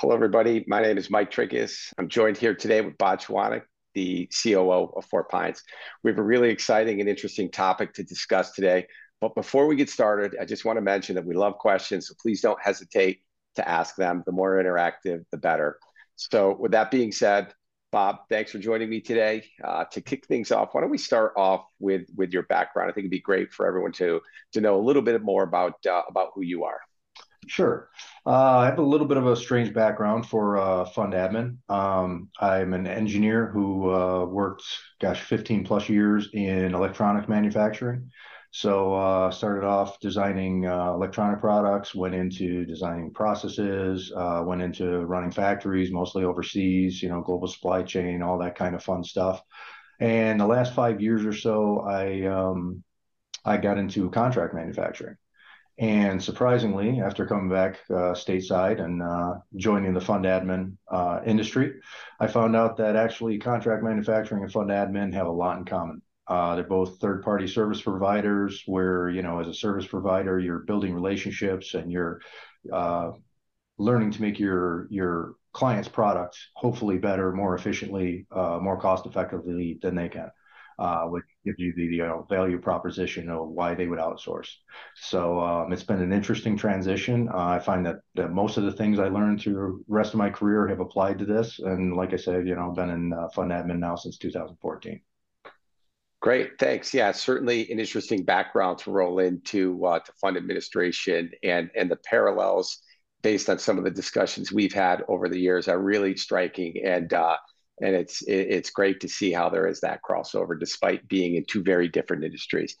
Hello, everybody. My name is Mike Triggis. I'm joined here today with Bob Chowaniec, the COO of 4Pines. We have a really exciting and interesting topic to discuss today. But before we get started, I just want to mention that we love questions, so please don't hesitate to ask them. The more interactive, the better. So with that being said, Bob, thanks for joining me today. Uh, to kick things off, why don't we start off with with your background? I think it'd be great for everyone to to know a little bit more about uh, about who you are. Sure. Uh, I have a little bit of a strange background for uh, fund admin. Um, I'm an engineer who uh, worked, gosh, 15 plus years in electronic manufacturing. So uh, started off designing uh, electronic products, went into designing processes, uh, went into running factories, mostly overseas, you know, global supply chain, all that kind of fun stuff. And the last five years or so, I um, I got into contract manufacturing. And surprisingly, after coming back uh, stateside and uh, joining the fund admin uh, industry, I found out that actually contract manufacturing and fund admin have a lot in common. Uh, they're both third-party service providers, where you know, as a service provider, you're building relationships and you're uh, learning to make your your clients' products hopefully better, more efficiently, uh, more cost-effectively than they can give you the you know, value proposition of why they would outsource. So um, it's been an interesting transition. Uh, I find that, that most of the things I learned through the rest of my career have applied to this. And like I said, you know, I've been in uh, fund admin now since 2014. Great, thanks. Yeah, certainly an interesting background to roll into uh, to fund administration and and the parallels based on some of the discussions we've had over the years are really striking. And uh, and it's it's great to see how there is that crossover despite being in two very different industries.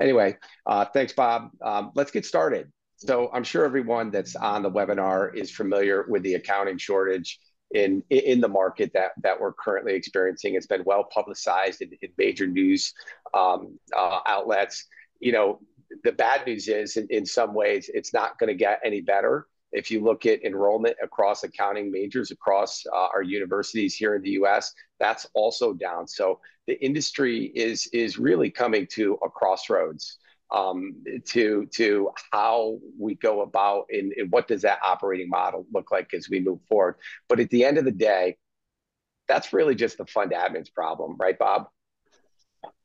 Anyway, uh, thanks, Bob. Um, let's get started. So I'm sure everyone that's on the webinar is familiar with the accounting shortage in in the market that that we're currently experiencing. It's been well publicized in, in major news um, uh, outlets. You know, the bad news is in, in some ways it's not going to get any better if you look at enrollment across accounting majors across uh, our universities here in the US, that's also down. So the industry is, is really coming to a crossroads um, to, to how we go about and, and what does that operating model look like as we move forward. But at the end of the day, that's really just the fund admin's problem, right, Bob?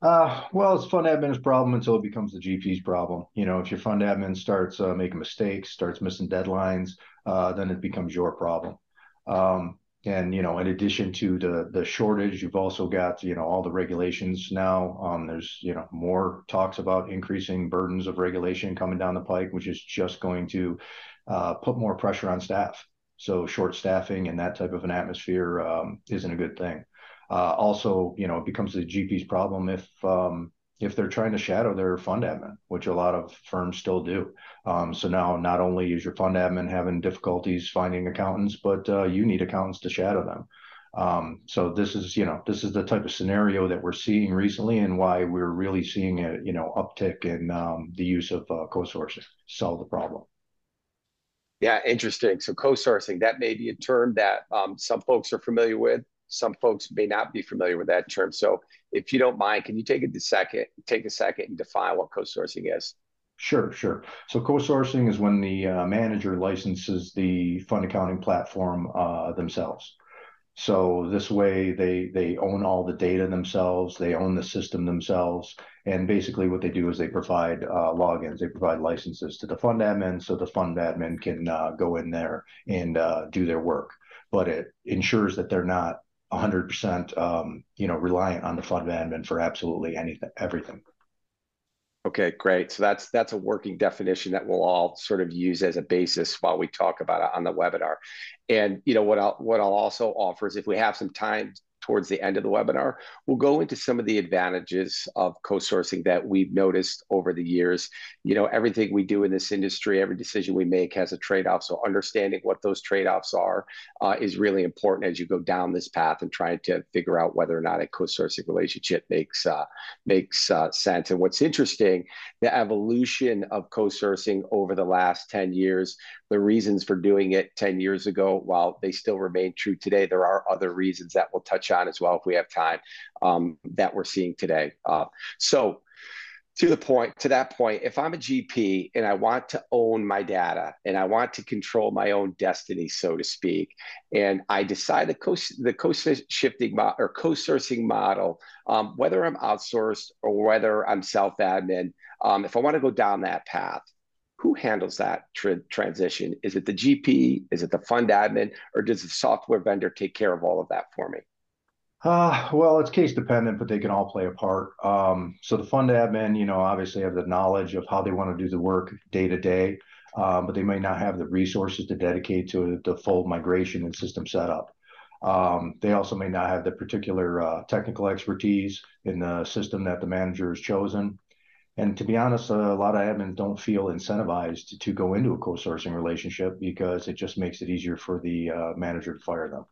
Uh, well, it's fund admin's problem until it becomes the GP's problem. You know, if your fund admin starts uh, making mistakes, starts missing deadlines, uh, then it becomes your problem. Um, and you know, in addition to the the shortage, you've also got you know all the regulations now. Um, there's you know more talks about increasing burdens of regulation coming down the pike, which is just going to uh, put more pressure on staff. So short staffing and that type of an atmosphere um, isn't a good thing. Uh, also, you know, it becomes the GP's problem if um, if they're trying to shadow their fund admin, which a lot of firms still do. Um, so now, not only is your fund admin having difficulties finding accountants, but uh, you need accountants to shadow them. Um, so this is, you know, this is the type of scenario that we're seeing recently, and why we're really seeing a, you know, uptick in um, the use of uh, co-sourcing to solve the problem. Yeah, interesting. So co-sourcing that may be a term that um, some folks are familiar with some folks may not be familiar with that term. So if you don't mind, can you take a second, take a second and define what co-sourcing is? Sure, sure. So co-sourcing is when the uh, manager licenses the fund accounting platform uh, themselves. So this way they they own all the data themselves, they own the system themselves, and basically what they do is they provide uh, logins, they provide licenses to the fund admin, so the fund admin can uh, go in there and uh, do their work. But it ensures that they're not 100% um, you know reliant on the fund admin for absolutely anything everything. Okay great. So that's that's a working definition that we'll all sort of use as a basis while we talk about it on the webinar. And you know what i'll what i'll also offer is if we have some time towards the end of the webinar, we'll go into some of the advantages of co-sourcing that we've noticed over the years. You know, everything we do in this industry, every decision we make has a trade-off. So understanding what those trade-offs are uh, is really important as you go down this path and trying to figure out whether or not a co-sourcing relationship makes uh, makes uh, sense. And what's interesting, the evolution of co-sourcing over the last 10 years, the reasons for doing it 10 years ago, while they still remain true today, there are other reasons that we'll touch on as well if we have time um, that we're seeing today. Uh, so to the point to that point if i'm a gp and i want to own my data and i want to control my own destiny so to speak and i decide the co the co-shifting mo- or co-sourcing model um, whether i'm outsourced or whether i'm self-admin um, if i want to go down that path who handles that tra- transition? Is it the gp is it the fund admin? Or does the software vendor take care of all of that for me uh, well, it's case dependent, but they can all play a part. Um, so the fund admin, you know, obviously have the knowledge of how they want to do the work day to day, um, but they may not have the resources to dedicate to the full migration and system setup. Um, they also may not have the particular uh, technical expertise in the system that the manager has chosen. And to be honest, a lot of admins don't feel incentivized to go into a co-sourcing relationship because it just makes it easier for the uh, manager to fire them.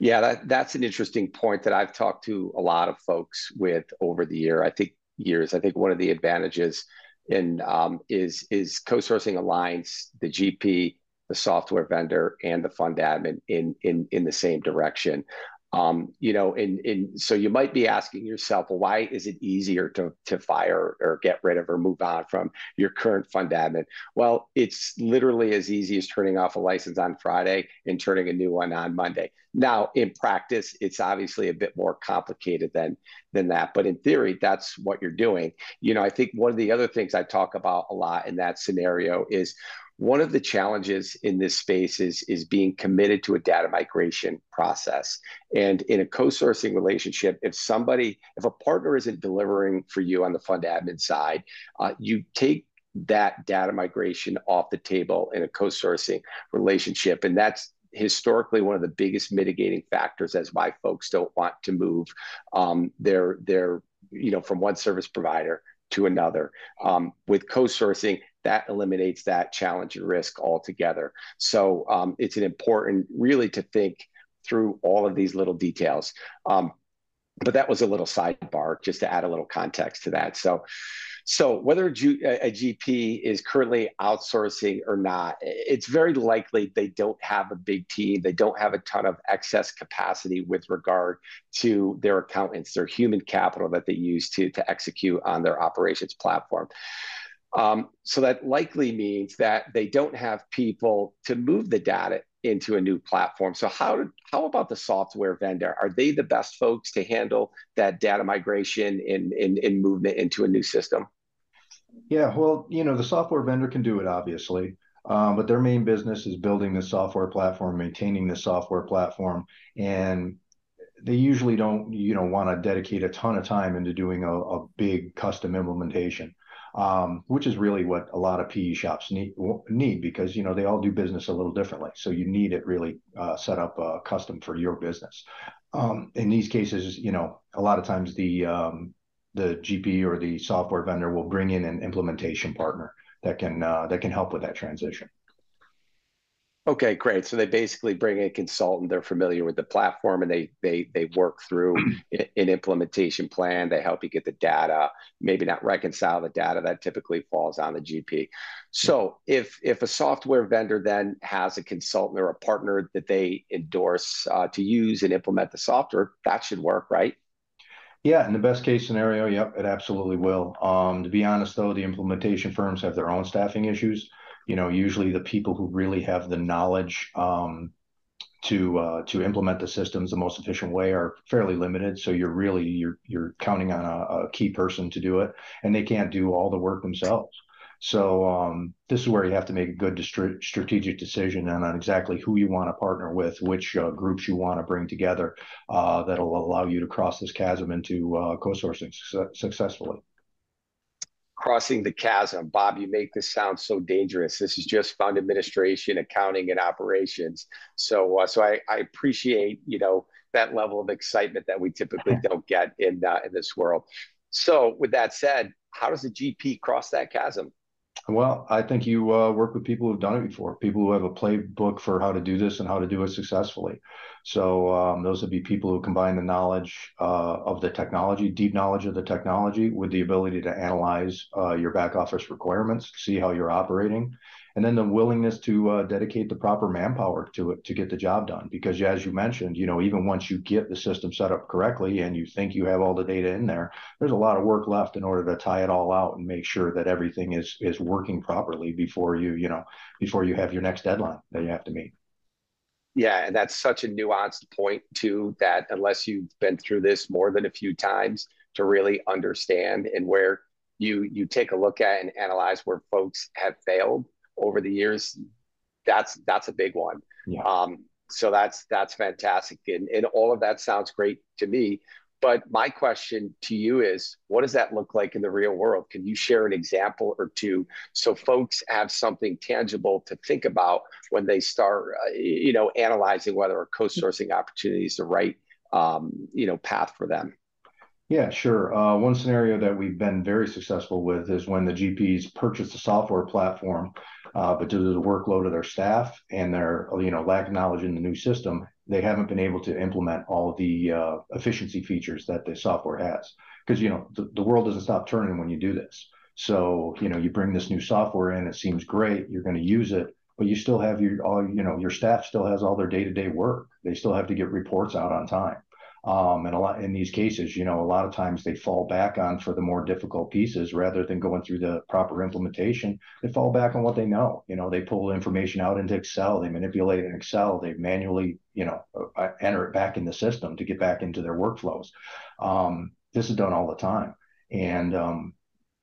Yeah, that, that's an interesting point that I've talked to a lot of folks with over the year. I think years. I think one of the advantages in um, is is co-sourcing aligns the GP, the software vendor, and the fund admin in in in the same direction. Um, you know, and, and so you might be asking yourself, well, why is it easier to, to fire or get rid of or move on from your current fund admin? Well, it's literally as easy as turning off a license on Friday and turning a new one on Monday. Now, in practice, it's obviously a bit more complicated than than that, but in theory, that's what you're doing. You know, I think one of the other things I talk about a lot in that scenario is one of the challenges in this space is, is being committed to a data migration process. And in a co-sourcing relationship, if somebody, if a partner isn't delivering for you on the fund admin side, uh, you take that data migration off the table in a co-sourcing relationship. And that's historically one of the biggest mitigating factors as why folks don't want to move um, their their you know from one service provider to another. Um, with co-sourcing, that eliminates that challenge and risk altogether. So um, it's an important, really, to think through all of these little details. Um, but that was a little sidebar just to add a little context to that. So, so whether a, GP is currently outsourcing or not, it's very likely they don't have a big team. They don't have a ton of excess capacity with regard to their accountants, their human capital that they use to, to execute on their operations platform. Um, so that likely means that they don't have people to move the data into a new platform. So how how about the software vendor? Are they the best folks to handle that data migration and movement into a new system? Yeah, well, you know, the software vendor can do it obviously, um, but their main business is building the software platform, maintaining the software platform, and they usually don't, you know, want to dedicate a ton of time into doing a, a big custom implementation um, which is really what a lot of PE shops need need because you know they all do business a little differently. So you need it really uh, set up uh, custom for your business. Um, in these cases, you know, a lot of times the um, the GP or the software vendor will bring in an implementation partner that can uh, that can help with that transition. Okay, great. So they basically bring a consultant. They're familiar with the platform, and they they they work through an implementation plan. They help you get the data. Maybe not reconcile the data that typically falls on the GP. So if if a software vendor then has a consultant or a partner that they endorse uh, to use and implement the software, that should work, right? Yeah, in the best case scenario, yep, it absolutely will. Um, to be honest, though, the implementation firms have their own staffing issues you know, usually the people who really have the knowledge um, to uh, to implement the systems the most efficient way are fairly limited. So you're really you're you're counting on a, a key person to do it, and they can't do all the work themselves. So um, this is where you have to make a good dist- strategic decision on exactly who you want to partner with, which uh, groups you want to bring together uh, that'll allow you to cross this chasm into uh, co-sourcing su- successfully crossing the chasm. Bob, you make this sound so dangerous. This is just fund administration, accounting, and operations. So, uh, so I, I, appreciate you know that level of excitement that we typically don't get in uh, in this world. So, with that said, how does a GP cross that chasm? Well, I think you uh, work with people who've done it before, people who have a playbook for how to do this and how to do it successfully. So um, those would be people who combine the knowledge uh, of the technology, deep knowledge of the technology, with the ability to analyze uh, your back office requirements, see how you're operating, and then the willingness to uh, dedicate the proper manpower to it to get the job done. Because as you mentioned, you know, even once you get the system set up correctly and you think you have all the data in there, there's a lot of work left in order to tie it all out and make sure that everything is is working properly before you, you know, before you have your next deadline that you have to meet. Yeah, and that's such a nuanced point too that unless you've been through this more than a few times to really understand and where you you take a look at and analyze where folks have failed over the years, that's that's a big one. Yeah. Um, so that's that's fantastic, and and all of that sounds great to me. But my question to you is, what does that look like in the real world? Can you share an example or two so folks have something tangible to think about when they start, uh, you know, analyzing whether a co-sourcing opportunity is the right, um, you know, path for them? Yeah, sure. Uh, one scenario that we've been very successful with is when the GPs purchase a software platform, uh, but due to the workload of their staff and their you know lack of knowledge in the new system, they haven't been able to implement all the uh, efficiency features that the software has. Because you know the, the world doesn't stop turning when you do this. So you know you bring this new software in, it seems great, you're going to use it, but you still have your all you know your staff still has all their day to day work. They still have to get reports out on time. Um, and a lot in these cases, you know, a lot of times they fall back on for the more difficult pieces rather than going through the proper implementation. They fall back on what they know. You know, they pull information out into Excel, they manipulate in Excel, they manually, you know, uh, uh, enter it back in the system to get back into their workflows. Um, this is done all the time, and um,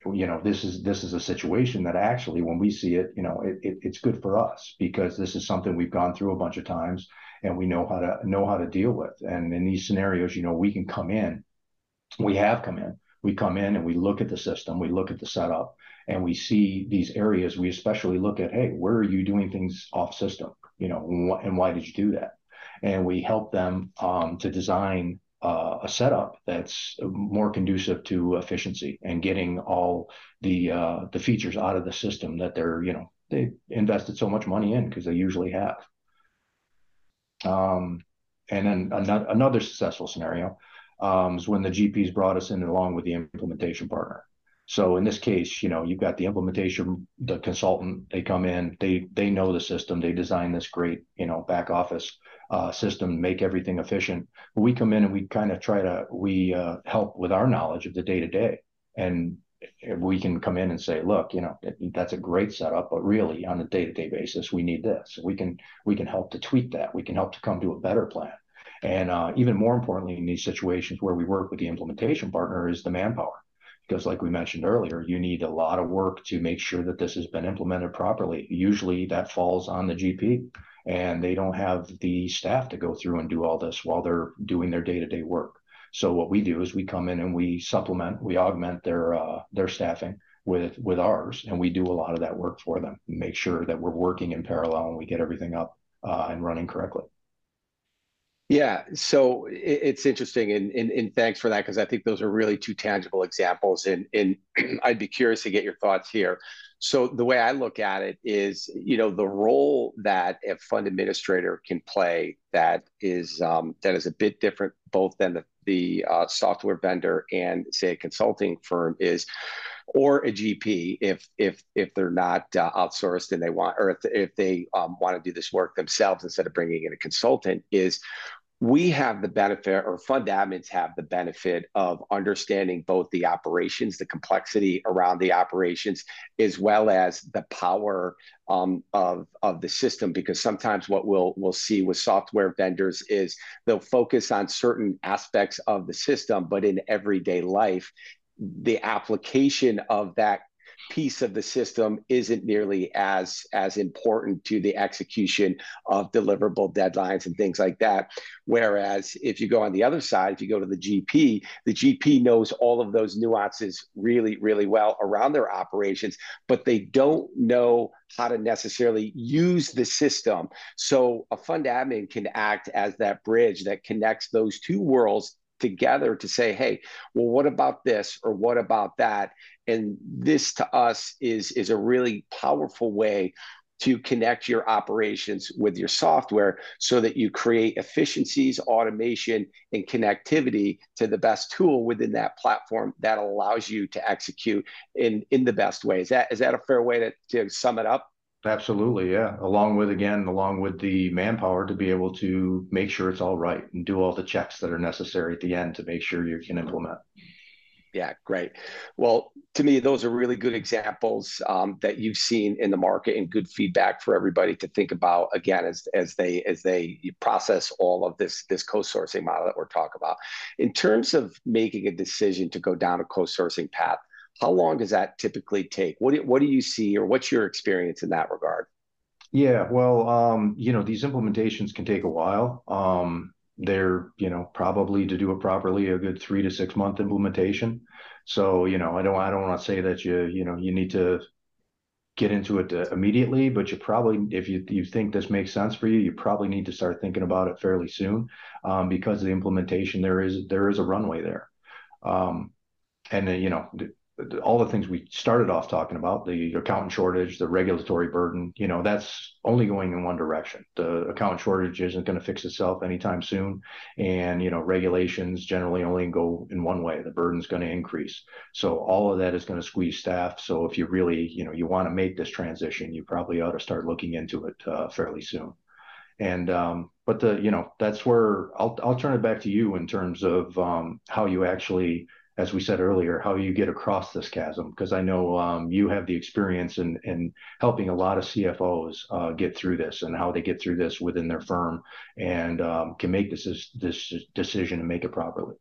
you know, this is this is a situation that actually, when we see it, you know, it, it, it's good for us because this is something we've gone through a bunch of times and we know how to know how to deal with. And in these scenarios, you know, we can come in. We have come in. We come in and we look at the system, we look at the setup, and we see these areas. We especially look at, hey, where are you doing things off system? You know, and, wh- and why did you do that? And we help them um, to design uh, a setup that's more conducive to efficiency and getting all the uh, the features out of the system that they're you know they invested so much money in because they usually have. Um, and then another, another successful scenario um, is when the GPs brought us in along with the implementation partner. So in this case, you know, you've got the implementation, the consultant, they come in, they they know the system, they design this great, you know, back office uh, system, make everything efficient. We come in and we kind of try to we uh, help with our knowledge of the day to day, and we can come in and say, look, you know, that's a great setup, but really on a day-to-day basis, we need this. We can we can help to tweak that. We can help to come to a better plan. And uh, even more importantly, in these situations where we work with the implementation partner, is the manpower. Because, like we mentioned earlier, you need a lot of work to make sure that this has been implemented properly. Usually, that falls on the GP, and they don't have the staff to go through and do all this while they're doing their day-to-day work. So what we do is we come in and we supplement, we augment their uh, their staffing with with ours, and we do a lot of that work for them. Make sure that we're working in parallel and we get everything up uh, and running correctly. Yeah, so it's interesting, and, and, and thanks for that because I think those are really two tangible examples, and and I'd be curious to get your thoughts here. So the way I look at it is, you know, the role that a fund administrator can play that is um, that is a bit different both than the the uh, software vendor and say a consulting firm is or a GP if if if they're not uh, outsourced and they want or if, if they um, want to do this work themselves instead of bringing in a consultant is we have the benefit or fund admins have the benefit of understanding both the operations the complexity around the operations as well as the power um, of, of the system because sometimes what we'll, we'll see with software vendors is they'll focus on certain aspects of the system but in everyday life the application of that piece of the system isn't nearly as as important to the execution of deliverable deadlines and things like that whereas if you go on the other side if you go to the gp the gp knows all of those nuances really really well around their operations but they don't know how to necessarily use the system so a fund admin can act as that bridge that connects those two worlds together to say, hey, well, what about this or what about that? And this to us is, is a really powerful way to connect your operations with your software so that you create efficiencies, automation, and connectivity to the best tool within that platform that allows you to execute in, in the best way. Is that, is that a fair way to, to sum it up? Absolutely, yeah. Along with again, along with the manpower to be able to make sure it's all right and do all the checks that are necessary at the end to make sure you can implement. Yeah, great. Well, to me, those are really good examples um, that you've seen in the market and good feedback for everybody to think about again as as they as they process all of this this co-sourcing model that we're talking about. In terms of making a decision to go down a co-sourcing path, how long does that typically take? What do, what do you see, or what's your experience in that regard? Yeah, well, um, you know, these implementations can take a while. Um, they're, you know, probably to do it properly, a good three to six month implementation. So, you know, I don't, I don't want to say that you, you know, you need to get into it uh, immediately, but you probably, if you you think this makes sense for you, you probably need to start thinking about it fairly soon, um, because the implementation there is there is a runway there, um, and you know all the things we started off talking about the accountant shortage the regulatory burden you know that's only going in one direction. The accountant shortage isn't going to fix itself anytime soon. And you know regulations generally only go in one way. The burden's going to increase. So all of that is going to squeeze staff. So if you really you know you want to make this transition you probably ought to start looking into it uh, fairly soon. And um, but the you know that's where I'll I'll turn it back to you in terms of um, how you actually as we said earlier, how you get across this chasm, because I know um, you have the experience in, in helping a lot of CFOs uh, get through this and how they get through this within their firm and um, can make this this decision and make it properly.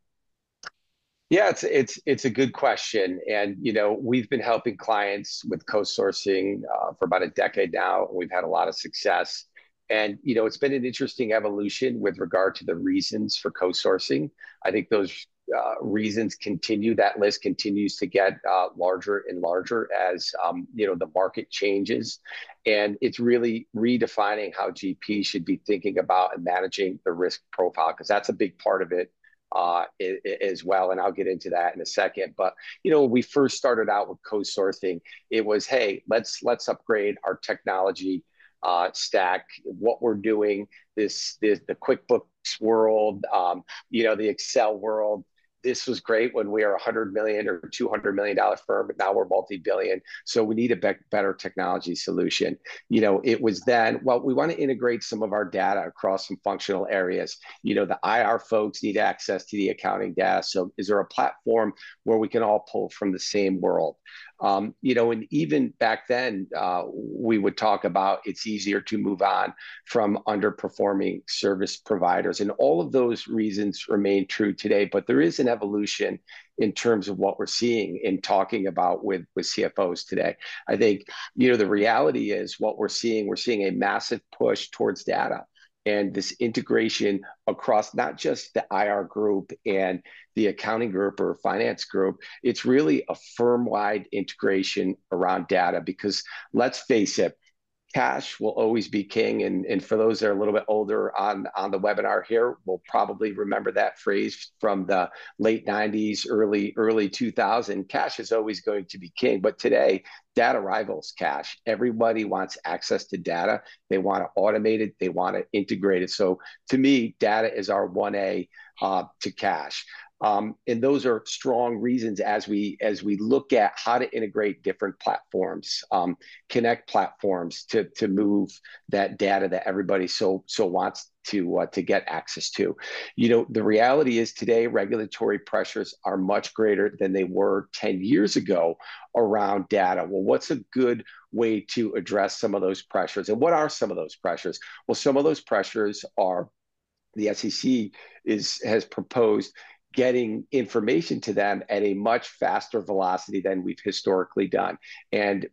Yeah, it's it's it's a good question, and you know we've been helping clients with co-sourcing uh, for about a decade now. We've had a lot of success, and you know it's been an interesting evolution with regard to the reasons for co-sourcing. I think those uh, reasons continue. That list continues to get uh, larger and larger as um, you know the market changes, and it's really redefining how GP should be thinking about and managing the risk profile because that's a big part of it uh, as well. And I'll get into that in a second. But you know, we first started out with co-sourcing, it was hey, let's let's upgrade our technology uh, stack, what we're doing, this, this the QuickBooks world, um, you know, the Excel world, this was great when we are a hundred million or two hundred million dollar firm, but now we're multi-billion. So we need a be- better technology solution. You know, it was then well, we want to integrate some of our data across some functional areas. You know, the IR folks need access to the accounting data. So is there a platform where we can all pull from the same world? Um, you know, and even back then, uh, we would talk about it's easier to move on from underperforming service providers. And all of those reasons remain true today. But there is an evolution in terms of what we're seeing in talking about with, with CFOs today. I think, you know, the reality is what we're seeing, we're seeing a massive push towards data and this integration across not just the IR group and the accounting group or finance group, it's really a firm wide integration around data because let's face it, cash will always be king. And, and for those that are a little bit older on, on the webinar here, will probably remember that phrase from the late 90s, early, early 2000. Cash is always going to be king. But today, data rivals cash. Everybody wants access to data. They want to automate it. They want to integrate it. So to me, data is our 1A uh, to cash. Um, and those are strong reasons as we as we look at how to integrate different platforms, um, connect platforms to to move that data that everybody so so wants to uh, to get access to. You know, the reality is today regulatory pressures are much greater than they were 10 years ago around data. Well, what's a good way to address some of those pressures? And what are some of those pressures? Well, some of those pressures are the SEC is has proposed getting information to them at a much faster velocity than we've historically done. And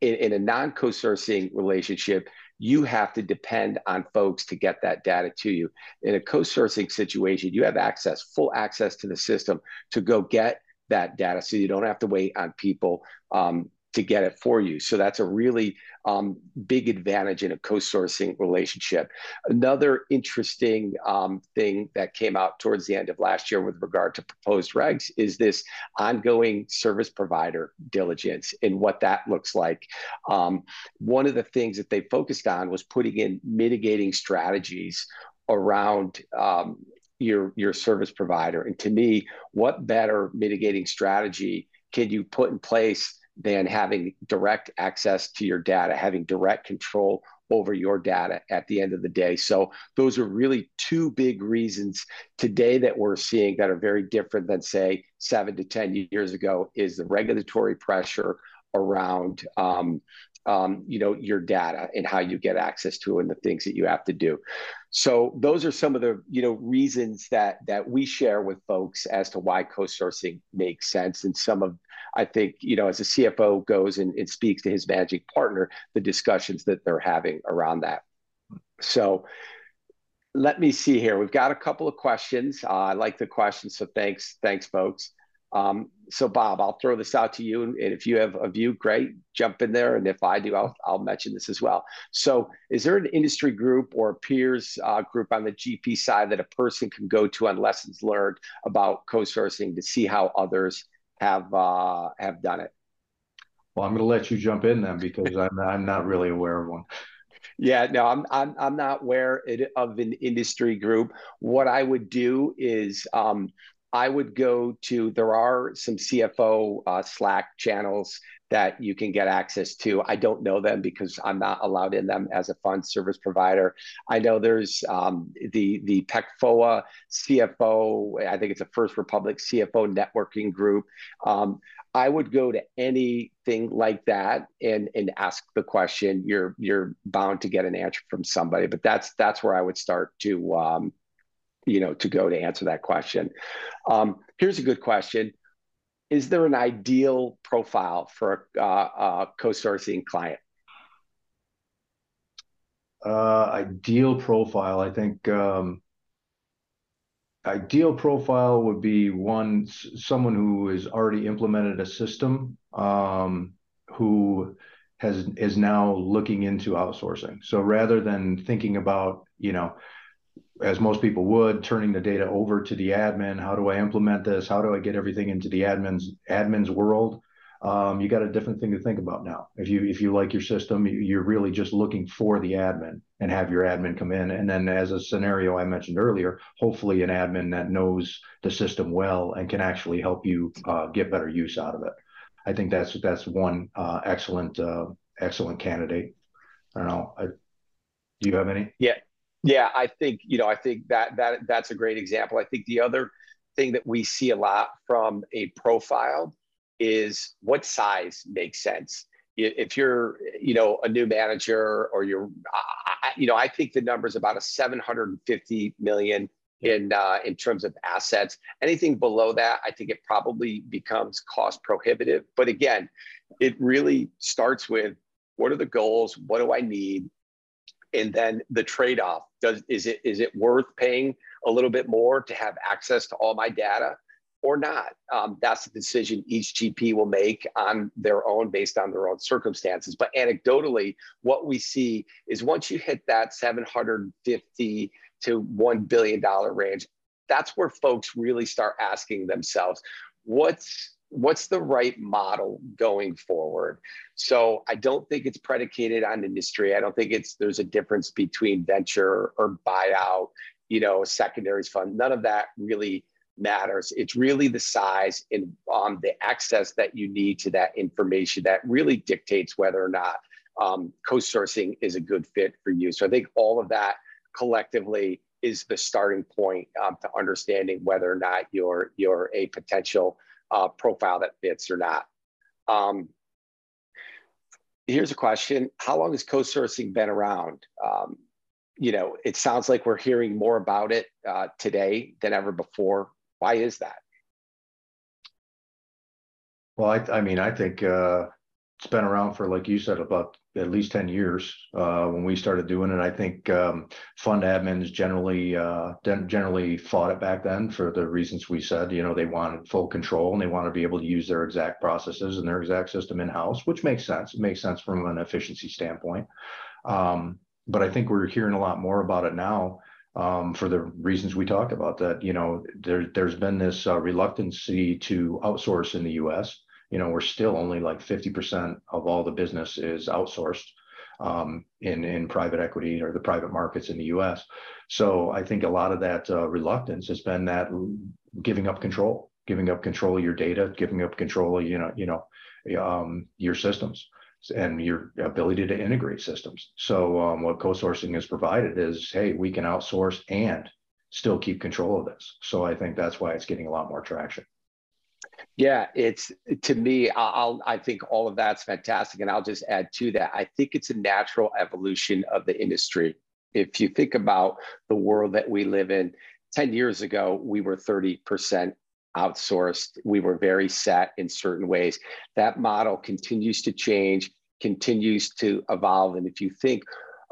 in, in a non co sourcing relationship, you have to depend on folks to get that data to you. In a co sourcing situation, you have access, full access to the system to go get that data so you don't have to wait on people um, to get it for you. So that's a really um, big advantage in a co-sourcing relationship. Another interesting um, thing that came out towards the end of last year with regard to proposed regs is this ongoing service provider diligence and what that looks like. Um, one of the things that they focused on was putting in mitigating strategies around um, your your service provider. And to me, what better mitigating strategy can you put in place than having direct access to your data, having direct control over your data at the end of the day. So those are really two big reasons today that we're seeing that are very different than say seven to 10 years ago is the regulatory pressure around um, um, you know your data and how you get access to it and the things that you have to do so those are some of the you know reasons that that we share with folks as to why co-sourcing makes sense and some of i think you know as a cfo goes and, and speaks to his managing partner the discussions that they're having around that so let me see here we've got a couple of questions uh, i like the questions so thanks thanks folks um, so Bob, I'll throw this out to you, and if you have a view, great, jump in there. And if I do, I'll, I'll mention this as well. So, is there an industry group or peers uh, group on the GP side that a person can go to on lessons learned about co-sourcing to see how others have uh, have done it? Well, I'm going to let you jump in then because I'm I'm not really aware of one. Yeah, no, I'm I'm I'm not aware of an industry group. What I would do is um, I would go to, there are some CFO uh, Slack channels that you can get access to. I don't know them because I'm not allowed in them as a fund service provider. I know there's um, the the PECFOA CFO. I think it's a First Republic CFO networking group. Um, I would go to anything like that and and ask the question. You're you're bound to get an answer from somebody, but that's that's where I would start to um, you know, to go to answer that question. Um, here's a good question. Is there an ideal profile for a, a co-sourcing client? Uh, ideal profile, I think um, ideal profile would be one someone who has already implemented a system um, who has is now looking into outsourcing. So rather than thinking about you know as most people would, turning the data over to the admin. How do I implement this? How do I get everything into the admin's admin's world? Um, you got a different thing to think about now. If you if you like your system, you're really just looking for the admin and have your admin come in. And then, as a scenario I mentioned earlier, hopefully an admin that knows the system well and can actually help you uh, get better use out of it. I think that's that's one uh, excellent uh, excellent candidate. I don't know. I, do you have any? Yeah, yeah, I think you know, I think that that that's a great example. I think the other thing that we see a lot from a profile is what size makes sense. If you're, you know, a new manager or you're, I, you know, I think the number is about a 750 million in uh, in terms of assets. Anything below that, I think it probably becomes cost prohibitive. But again, it really starts with what are the goals? What do I need? And then the trade-off. Does is it is it worth paying a little bit more to have access to all my data or not? Um, that's the decision each gp will make on their own based on their own circumstances. But anecdotally what we see is once you hit that 750 to 1 billion dollar range that's where folks really start asking themselves what's what's the right model going forward? So i don't think it's predicated on industry. I don't think it's there's a difference between venture or buyout you know secondaries fund. None of that really matters. It's really the size and um, the access that you need to that information that really dictates whether or not um, co-sourcing is a good fit for you. So i think all of that collectively is the starting point um, to understanding whether or not you're you're a potential uh, profile that fits or not. Um, here's a question How long has co sourcing been around? Um, you know, it sounds like we're hearing more about it uh, today than ever before. Why is that? Well, I, I mean, I think uh, it's been around for, like you said, about at least 10 years uh, when we started doing it. I think um, fund admins generally uh, generally fought it back then for the reasons we said. You know, they wanted full control and they want to be able to use their exact processes and their exact system in house, which makes sense. It makes sense from an efficiency standpoint. Um, but I think we're hearing a lot more about it now. Um, for the reasons we talked about that, you know, there, there's been this uh, reluctancy to outsource in the U.S you know, we're still only like 50% of all the business is outsourced um, in in private equity or the private markets in the U.S. So I think a lot of that uh, reluctance has been that giving up control, giving up control of your data, giving up control of you know you know um, your systems and your ability to integrate systems. So um, what co-sourcing has provided is, hey, we can outsource and still keep control of this. So I think that's why it's getting a lot more traction. Yeah, it's to me, I'll I think all of that's fantastic. And I'll just add to that. I think it's a natural evolution of the industry. If you think about the world that we live in, 10 years ago, we were 30% outsourced. We were very set in certain ways. That model continues to change, continues to evolve. And if you think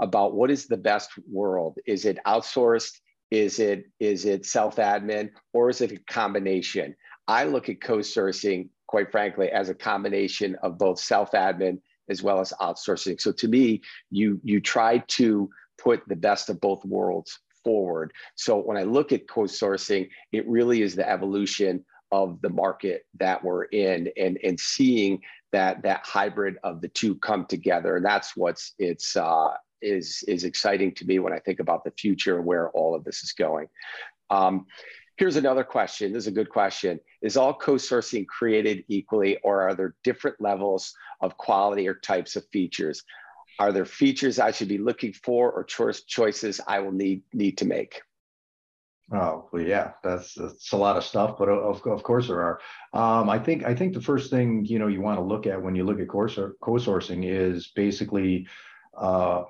about what is the best world, is it outsourced? Is it is it self-admin or is it a combination? I look at co-sourcing, quite frankly, as a combination of both self-admin as well as outsourcing. So to me, you you try to put the best of both worlds forward. So when I look at co-sourcing, it really is the evolution of the market that we're in and, and seeing that that hybrid of the two come together. And that's what's it's uh, is is exciting to me when I think about the future and where all of this is going. Um, here's another question. This is a good question. Is all co-sourcing created equally or are there different levels of quality or types of features? Are there features I should be looking for or choice choices I will need need to make? Oh well, yeah, that's that's a lot of stuff, but of, of course there are. Um, I think I think the first thing you know you want to look at when you look at co-sourcing is basically uh,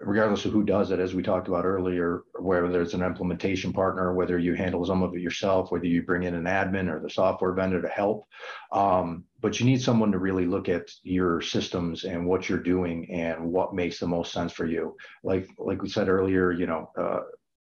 regardless of who does it, as we talked about earlier, whether it's an implementation partner, whether you handle some of it yourself, whether you bring in an admin or the software vendor to help. Um, but you need someone to really look at your systems and what you're doing and what makes the most sense for you. Like like we said earlier, you know, uh,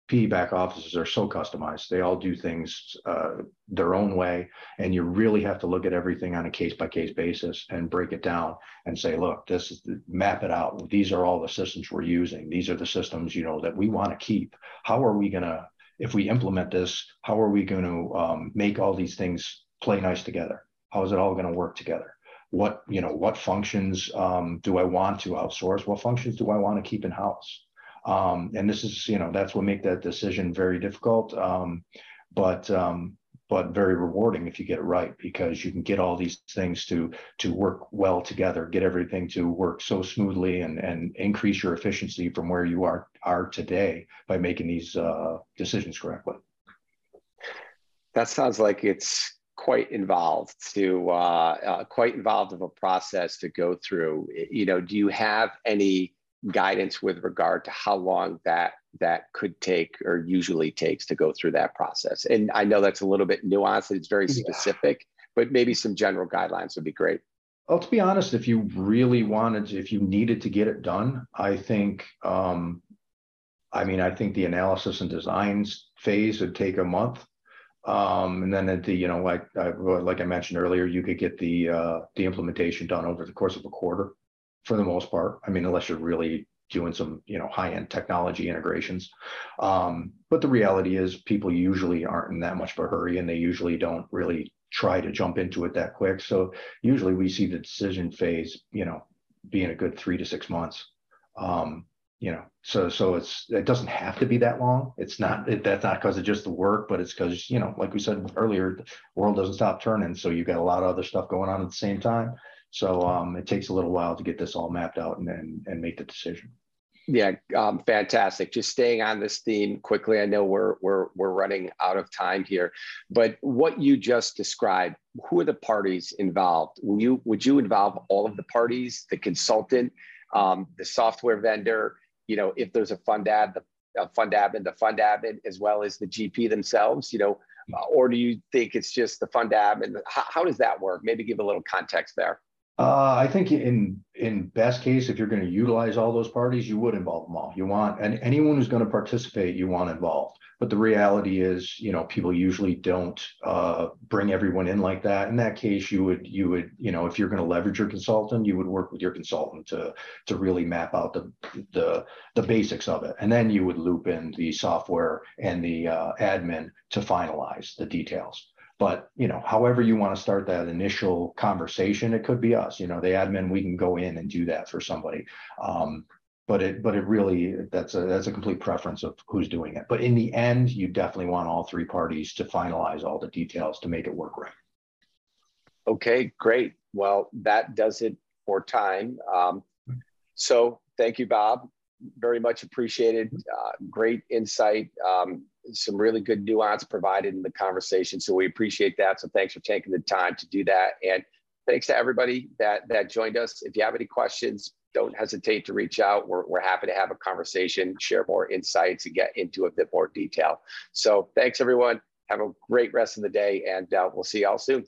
PE offices are so customized. They all do things uh, their own way. And you really have to look at everything on a case by case basis and break it down and say, look, this is the, map it out. These are all the systems we're using. These are the systems, you know, that we want to keep. How are we going to, if we implement this, how are we going to um, make all these things play nice together? How is it all going to work together? What, you know, what functions um, do I want to outsource? What functions do I want to keep in house? Um, and this is, you know, that's what make that decision very difficult, um, but um, but very rewarding if you get it right because you can get all these things to to work well together, get everything to work so smoothly, and and increase your efficiency from where you are are today by making these uh, decisions correctly. That sounds like it's quite involved to uh, uh, quite involved of a process to go through. You know, do you have any guidance with regard to how long that that could take or usually takes to go through that process. And I know that's a little bit nuanced, it's very specific, yeah. but maybe some general guidelines would be great. Well, to be honest, if you really wanted to, if you needed to get it done, I think, um, I mean, I think the analysis and designs phase would take a month. Um, and then at the, you know, like, I, like I mentioned earlier, you could get the, uh, the implementation done over the course of a quarter for the most part. I mean, unless you're really doing some, you know, high-end technology integrations. Um, but the reality is people usually aren't in that much of a hurry and they usually don't really try to jump into it that quick. So usually we see the decision phase, you know, being a good three to six months. Um, you know, so so it's it doesn't have to be that long. It's not it, that's not because of just the work, but it's because you know, like we said earlier, the world doesn't stop turning. So you've got a lot of other stuff going on at the same time. So um, it takes a little while to get this all mapped out and and, and make the decision. Yeah, um, fantastic. Just staying on this theme quickly. I know we're we're we're running out of time here, but what you just described, who are the parties involved? Will you would you involve all of the parties, the consultant, um, the software vendor? You know, if there's a fund ad, the uh, fund admin, the fund admin, as well as the GP themselves. You know, uh, or do you think it's just the fund admin? How, how does that work? Maybe give a little context there. Uh, I think in in best case, if you're going to utilize all those parties, you would involve them all. You want and anyone who's going to participate, you want involved. But the reality is, you know, people usually don't uh, bring everyone in like that. In that case, you would you would you know if you're going to leverage your consultant, you would work with your consultant to to really map out the the the basics of it, and then you would loop in the software and the uh, admin to finalize the details but you know however you want to start that initial conversation it could be us you know the admin we can go in and do that for somebody um, but it but it really that's a that's a complete preference of who's doing it but in the end you definitely want all three parties to finalize all the details to make it work right okay great well, that does it for time. Um, so thank you, Bob. Very much appreciated. Uh, great insight. Um, some really good nuance provided in the conversation. So we appreciate that. So thanks for taking the time to do that. And thanks to everybody that that joined us. If you have any questions, don't hesitate to reach out. We're, we're happy to have a conversation, share more insights, and get into a bit more detail. So thanks, everyone. Have a great rest of the day, and uh, we'll see y'all soon.